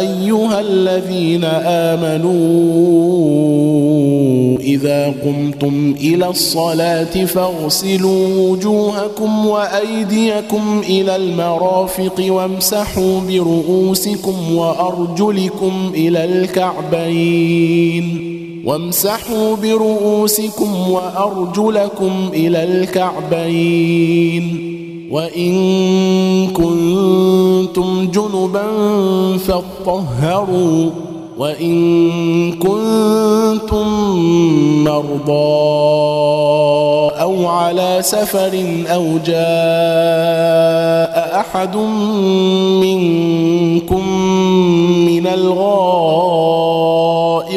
أيها الذين آمنوا إذا قمتم إلى الصلاة فاغسلوا وجوهكم وأيديكم إلى المرافق وامسحوا برؤوسكم وأرجلكم إلى الكعبين وامسحوا برؤوسكم وأرجلكم إلى الكعبين وإن كنتم جنبا فاطهروا وإن كنتم مرضى أو على سفر أو جاء أحد منكم من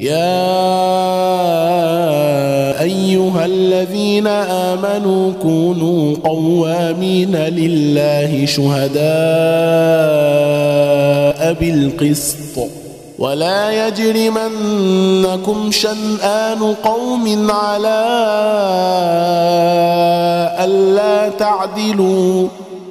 يا أيها الذين آمنوا كونوا قوامين لله شهداء بالقسط. ولا يجرمنكم شنآن قوم على ألا تعدلوا.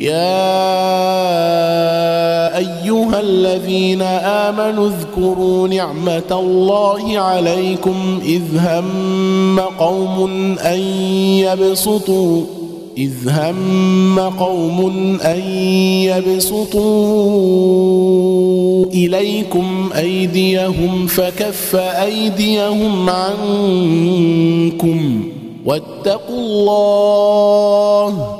يا أيها الذين آمنوا اذكروا نعمة الله عليكم إذ هم قوم أن يبسطوا إذ هم قوم أن يبسطوا إليكم أيديهم فكف أيديهم عنكم واتقوا الله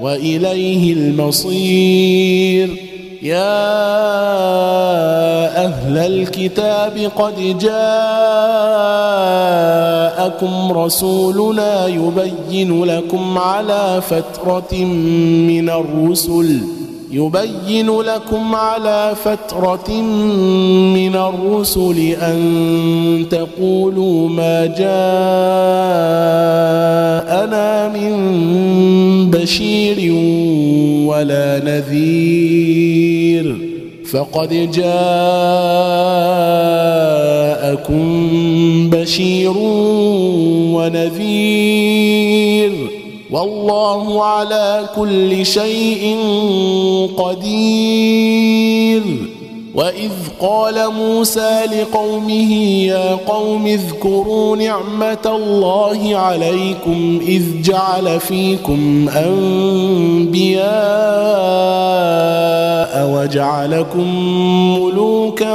وإليه المصير. يا أهل الكتاب قد جاءكم رسولنا يبين لكم على فترة من الرسل. يبين لكم على فترة من الرسل أن تقولوا ما جاءنا من بشير ولا نذير. فقد جاءكم بشير ونذير. والله على كل شيء قدير. وإذ قال موسى لقومه يا قوم اذكروا نعمة الله عليكم إذ جعل فيكم أنبياء وجعلكم ملوكا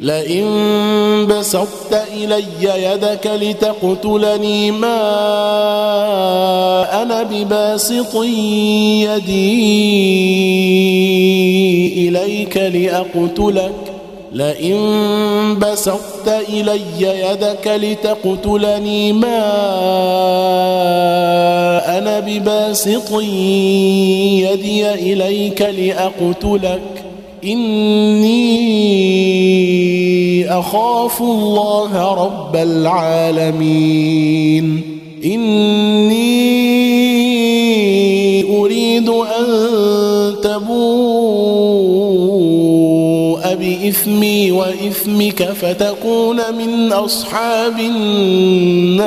لئن بسطت إلي يدك لتقتلني ما أنا بباسط يدي إليك لأقتلك. لئن بسطت إلي يدك لتقتلني ما أنا بباسط يدي إليك لأقتلك. إني أخاف الله رب العالمين. إني أريد أن تبوء بإثمي وإثمك فتكون من أصحاب النار.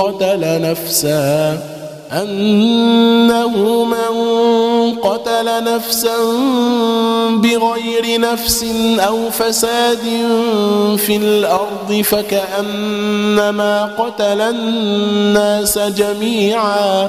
قتل نفسا. أنه من قتل نفسا بغير نفس أو فساد في الأرض فكأنما قتل الناس جميعا.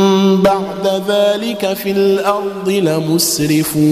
بعد ذلك في الأرض لمسرفون.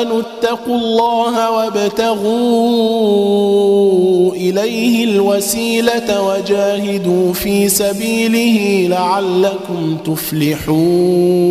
امنوا اتقوا الله وابتغوا إليه الوسيلة وجاهدوا في سبيله لعلكم تفلحون.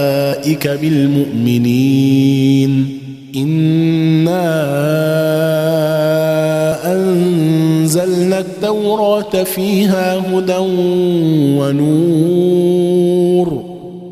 أولئك بالمؤمنين. إنا أنزلنا التوراة فيها هدى ونور.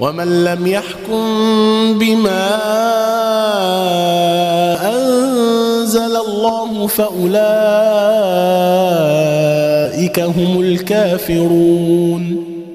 ومن لم يحكم بما أنزل الله فأولئك هم الكافرون.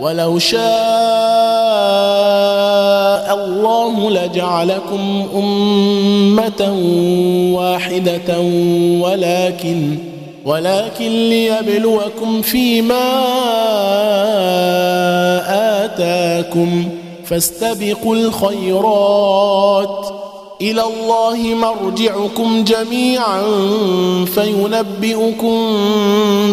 ولو شاء الله لجعلكم أمة واحدة ولكن ولكن ليبلوكم فيما آتاكم فاستبقوا الخيرات. إلى الله مرجعكم جميعا فينبئكم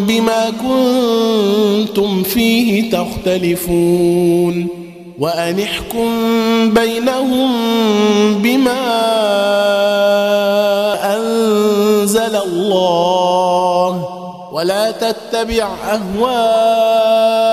بما كنتم فيه تختلفون. وان احكم بينهم بما أنزل الله. ولا تتبع اهواءهم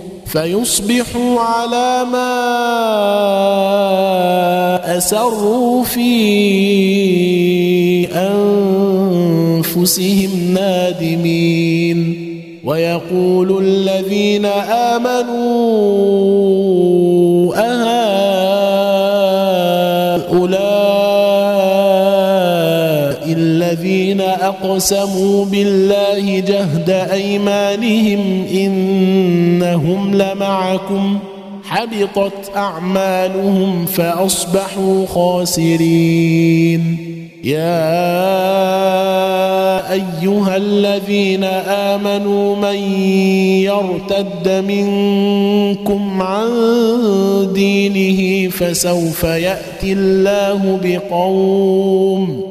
فيصبحوا على ما أسروا في أنفسهم نادمين. ويقول الذين آمنوا أقسموا بالله جهد أيمانهم إنهم لمعكم حبطت أعمالهم فأصبحوا خاسرين. يا أيها الذين آمنوا من يرتد منكم عن دينه فسوف يأتي الله بقوم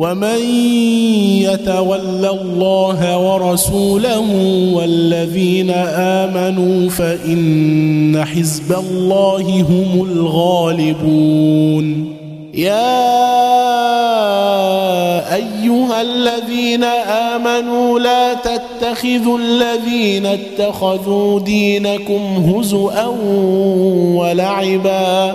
ومن يتول الله ورسوله والذين آمنوا فإن حزب الله هم الغالبون. يا أيها الذين آمنوا لا تتخذوا الذين اتخذوا دينكم هزءا ولعبا.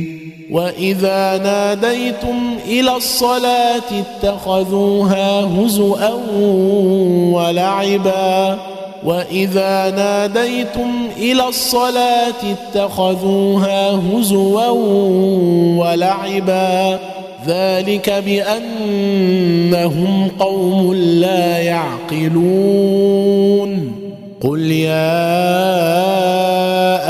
واذا ناديتم إلى الصلاه اتخذوها هزءا ولعبا واذا ناديتم إلى الصلاه اتخذوها هزوا ولعبا ذلك بانهم قوم لا يعقلون قل يا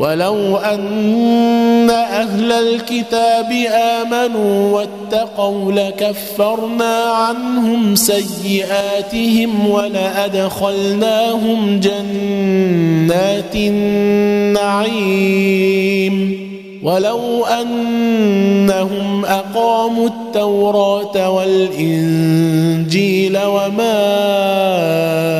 ولو أن أهل الكتاب آمنوا واتقوا لكفرنا عنهم سيئاتهم ولأدخلناهم جنات النعيم. ولو أنهم أقاموا التوراة والإنجيل وما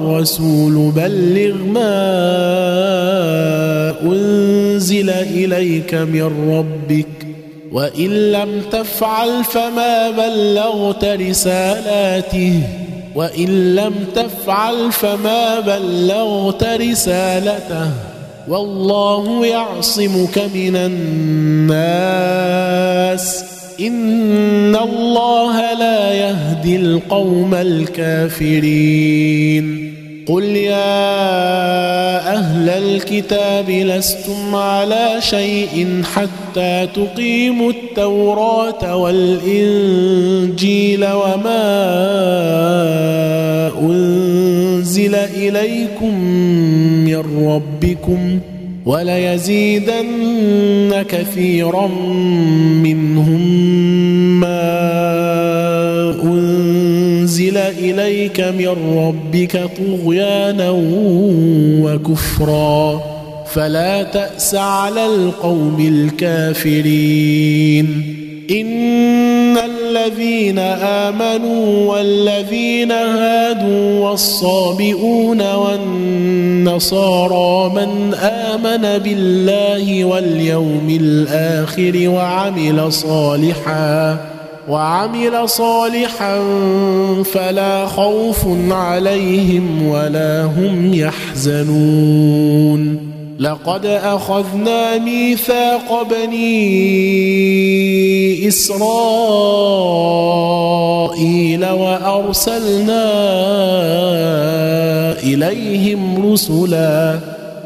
الرسول بلغ ما أنزل إليك من ربك وإن لم تفعل فما بلغت رسالاته وإن لم تفعل فما بلغت رسالته والله يعصمك من الناس إن الله لا يهدي القوم الكافرين قل يا أهل الكتاب لستم على شيء حتى تقيموا التوراة والإنجيل وما أنزل إليكم من ربكم وليزيدن كثيرا منهم إليك من ربك طغيانا وكفرا. فلا تأس على القوم الكافرين. إن الذين آمنوا والذين هادوا والصابئون والنصارى من آمن بالله واليوم الآخر وعمل صالحا وعمل صالحا فلا خوف عليهم ولا هم يحزنون. لقد أخذنا ميثاق بني إسرائيل وأرسلنا إليهم رسلا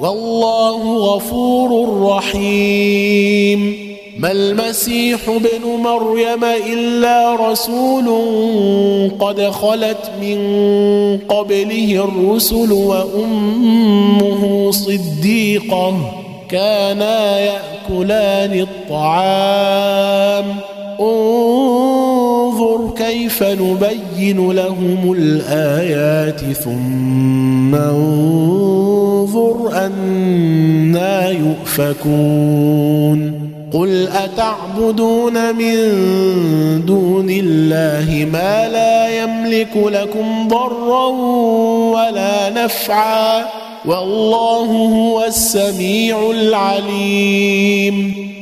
والله غفور رحيم. ما المسيح ابن مريم إلا رسول قد خلت من قبله الرسل وأمه صديقة كانا يأكلان الطعام. انظر كيف نبين لهم الآيات ثم انظر أنا يؤفكون. قل أتعبدون من دون الله ما لا يملك لكم ضرا ولا نفعا والله هو السميع العليم.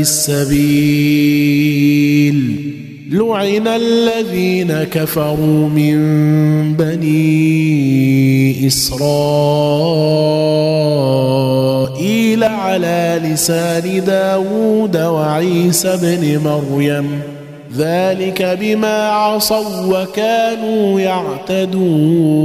السبيل. لعن الذين كفروا من بني إسرائيل على لسان داود وعيسى بن مريم. ذلك بما عصوا وكانوا يعتدون.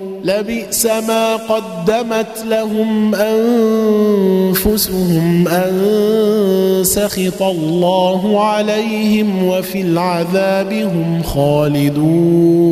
لبئس ما قدمت لهم أنفسهم أن سخط الله عليهم وفي العذاب هم خالدون.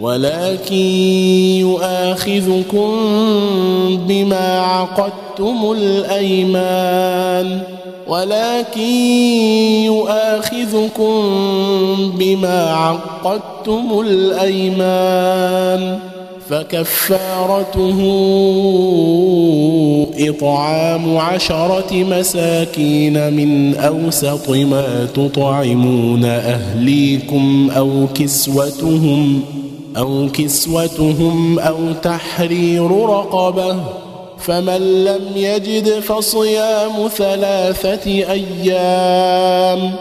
ولكن يؤاخذكم بما عقدتم الأيمان. ولكن يؤاخذكم بما عقدتم الأيمان. فكفارته إطعام عشرة مساكين من أوسط ما تطعمون أهليكم أو كسوتهم أو كسوتهم أو تحرير رقبة فمن لم يجد فصيام ثلاثة أيام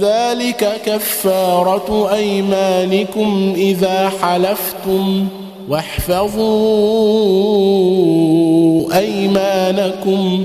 ذلك كفارة أيمانكم إذا حلفتم واحفظوا أيمانكم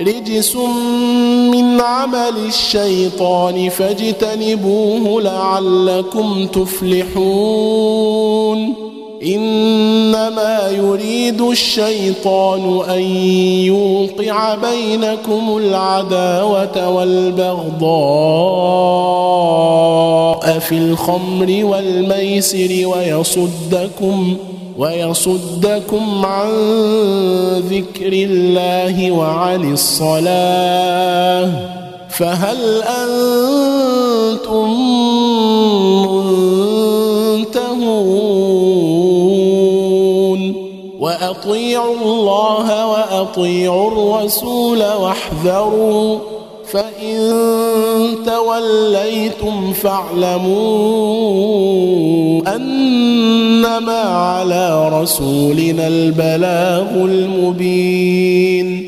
رجس من عمل الشيطان فاجتنبوه لعلكم تفلحون. إنما يريد الشيطان أن يوقع بينكم العداوة والبغضاء في الخمر والميسر ويصدكم ويصدكم عن ذكر الله وعن الصلاة. فهل أنتم وأطيعوا الله وأطيعوا الرسول واحذروا فإن توليتم فاعلموا أنما على رسولنا البلاغ المبين.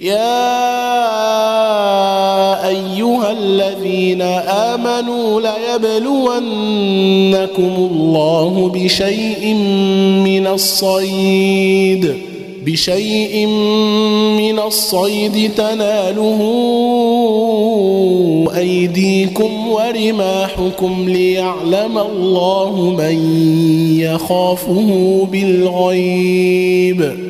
يا أيها الذين آمنوا ليبلونكم الله بشيء من الصيد بشيء من الصيد تناله أيديكم ورماحكم ليعلم الله من يخافه بالغيب.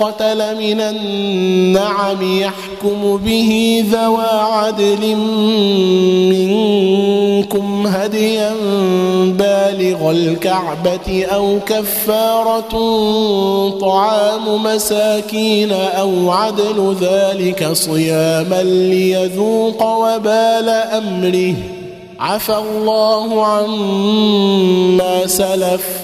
قتل من النعم يحكم به ذوى عدل منكم هديا بالغ الكعبة أو كفارة طعام مساكين أو عدل ذلك صياما ليذوق وبال أمره. عفى الله عما سلف.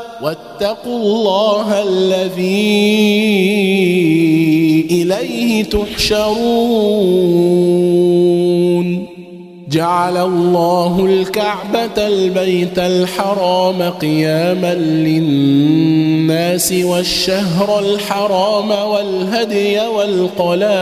واتقوا الله الذي إليه تحشرون. جعل الله الكعبة البيت الحرام قياما للناس والشهر الحرام والهدي والقلائد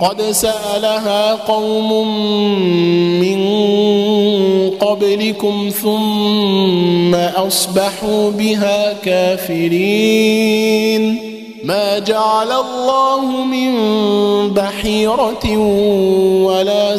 قد سألها قوم من قبلكم ثم أصبحوا بها كافرين. ما جعل الله من بحيرة ولا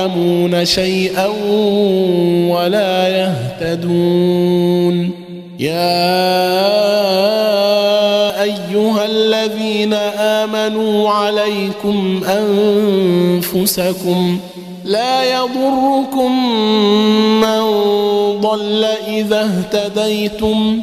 يعلمون شيئا ولا يهتدون. يا أيها الذين آمنوا عليكم أنفسكم لا يضركم من ضل إذا اهتديتم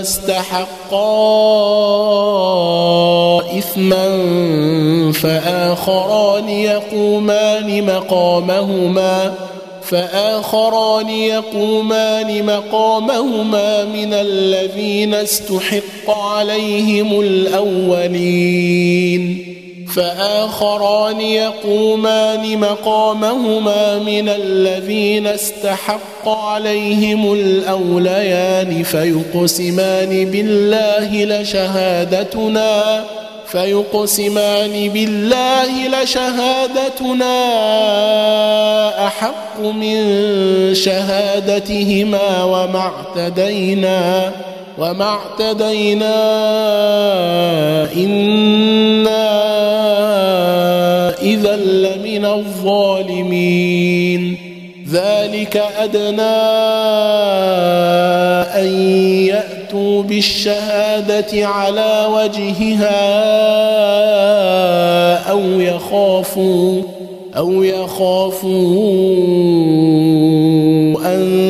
استحقا إثما فآخران يقومان مقامهما فآخران يقومان مقامهما من الذين استحق عليهم الأولين فآخران يقومان مقامهما من الذين استحق عليهم الأوليان فيقسمان بالله لشهادتنا فيقسمان بالله لشهادتنا أحق من شهادتهما وما اعتدينا. وما اعتدينا إنا إذا لمن الظالمين. ذلك أدنى أن يأتوا بالشهادة على وجهها أو يخافوا أو يخافوا أن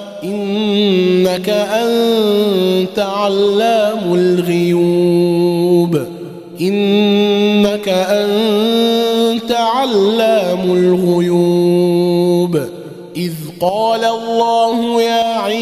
إنك أنت علام الغيوب. إنك أنت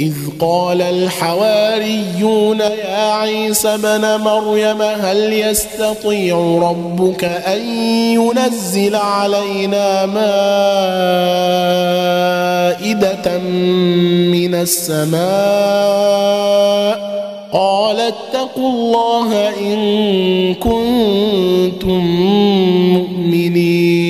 إذ قال الحواريون يا عيسى بن مريم هل يستطيع ربك أن ينزل علينا مائدة من السماء؟ قال اتقوا الله إن كنتم مؤمنين.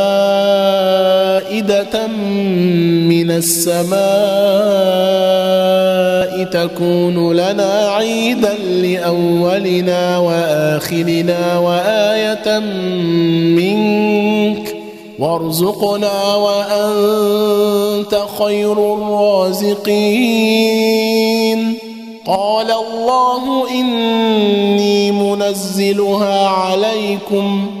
من السماء تكون لنا عيدا لأولنا وآخرنا وآية منك وارزقنا وأنت خير الرازقين. قال الله إني منزلها عليكم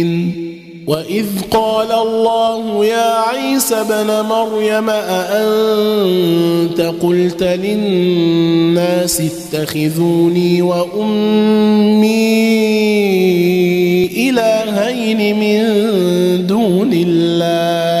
وإذ قال الله يا عيسى ابن مريم أأنت قلت للناس اتخذوني وأمي إلهين من دون الله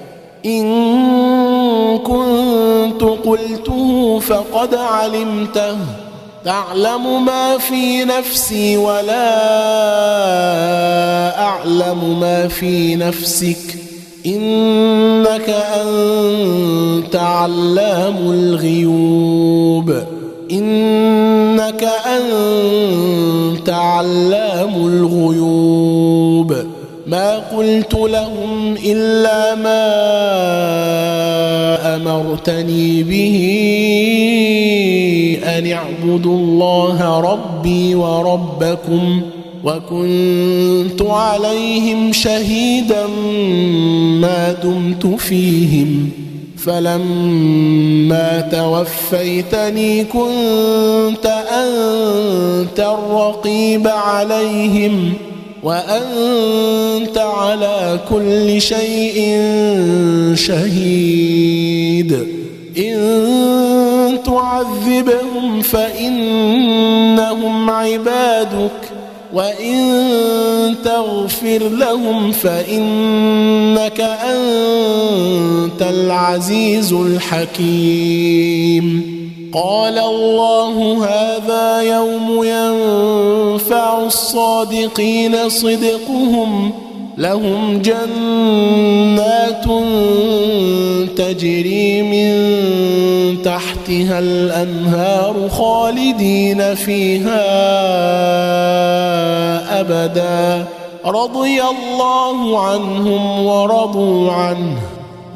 إن كنت قلته فقد علمته. تعلم ما في نفسي ولا أعلم ما في نفسك. إنك أنت علام الغيوب. إنك أنت علام الغيوب. ما قلت لهم إلا ما أمرتني به أن اعبدوا الله ربي وربكم وكنت عليهم شهيدا ما دمت فيهم فلما توفيتني كنت أنت الرقيب عليهم وأنت على كل شيء شهيد. إن تعذبهم فإنهم عبادك وإن تغفر لهم فإنك أنت العزيز الحكيم. قال الله هذا يوم ينفع الصادقين صدقهم لهم جنات تجري من تحتها الأنهار خالدين فيها أبدا. رضي الله عنهم ورضوا عنه.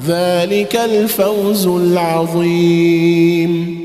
ذلك الفوز العظيم.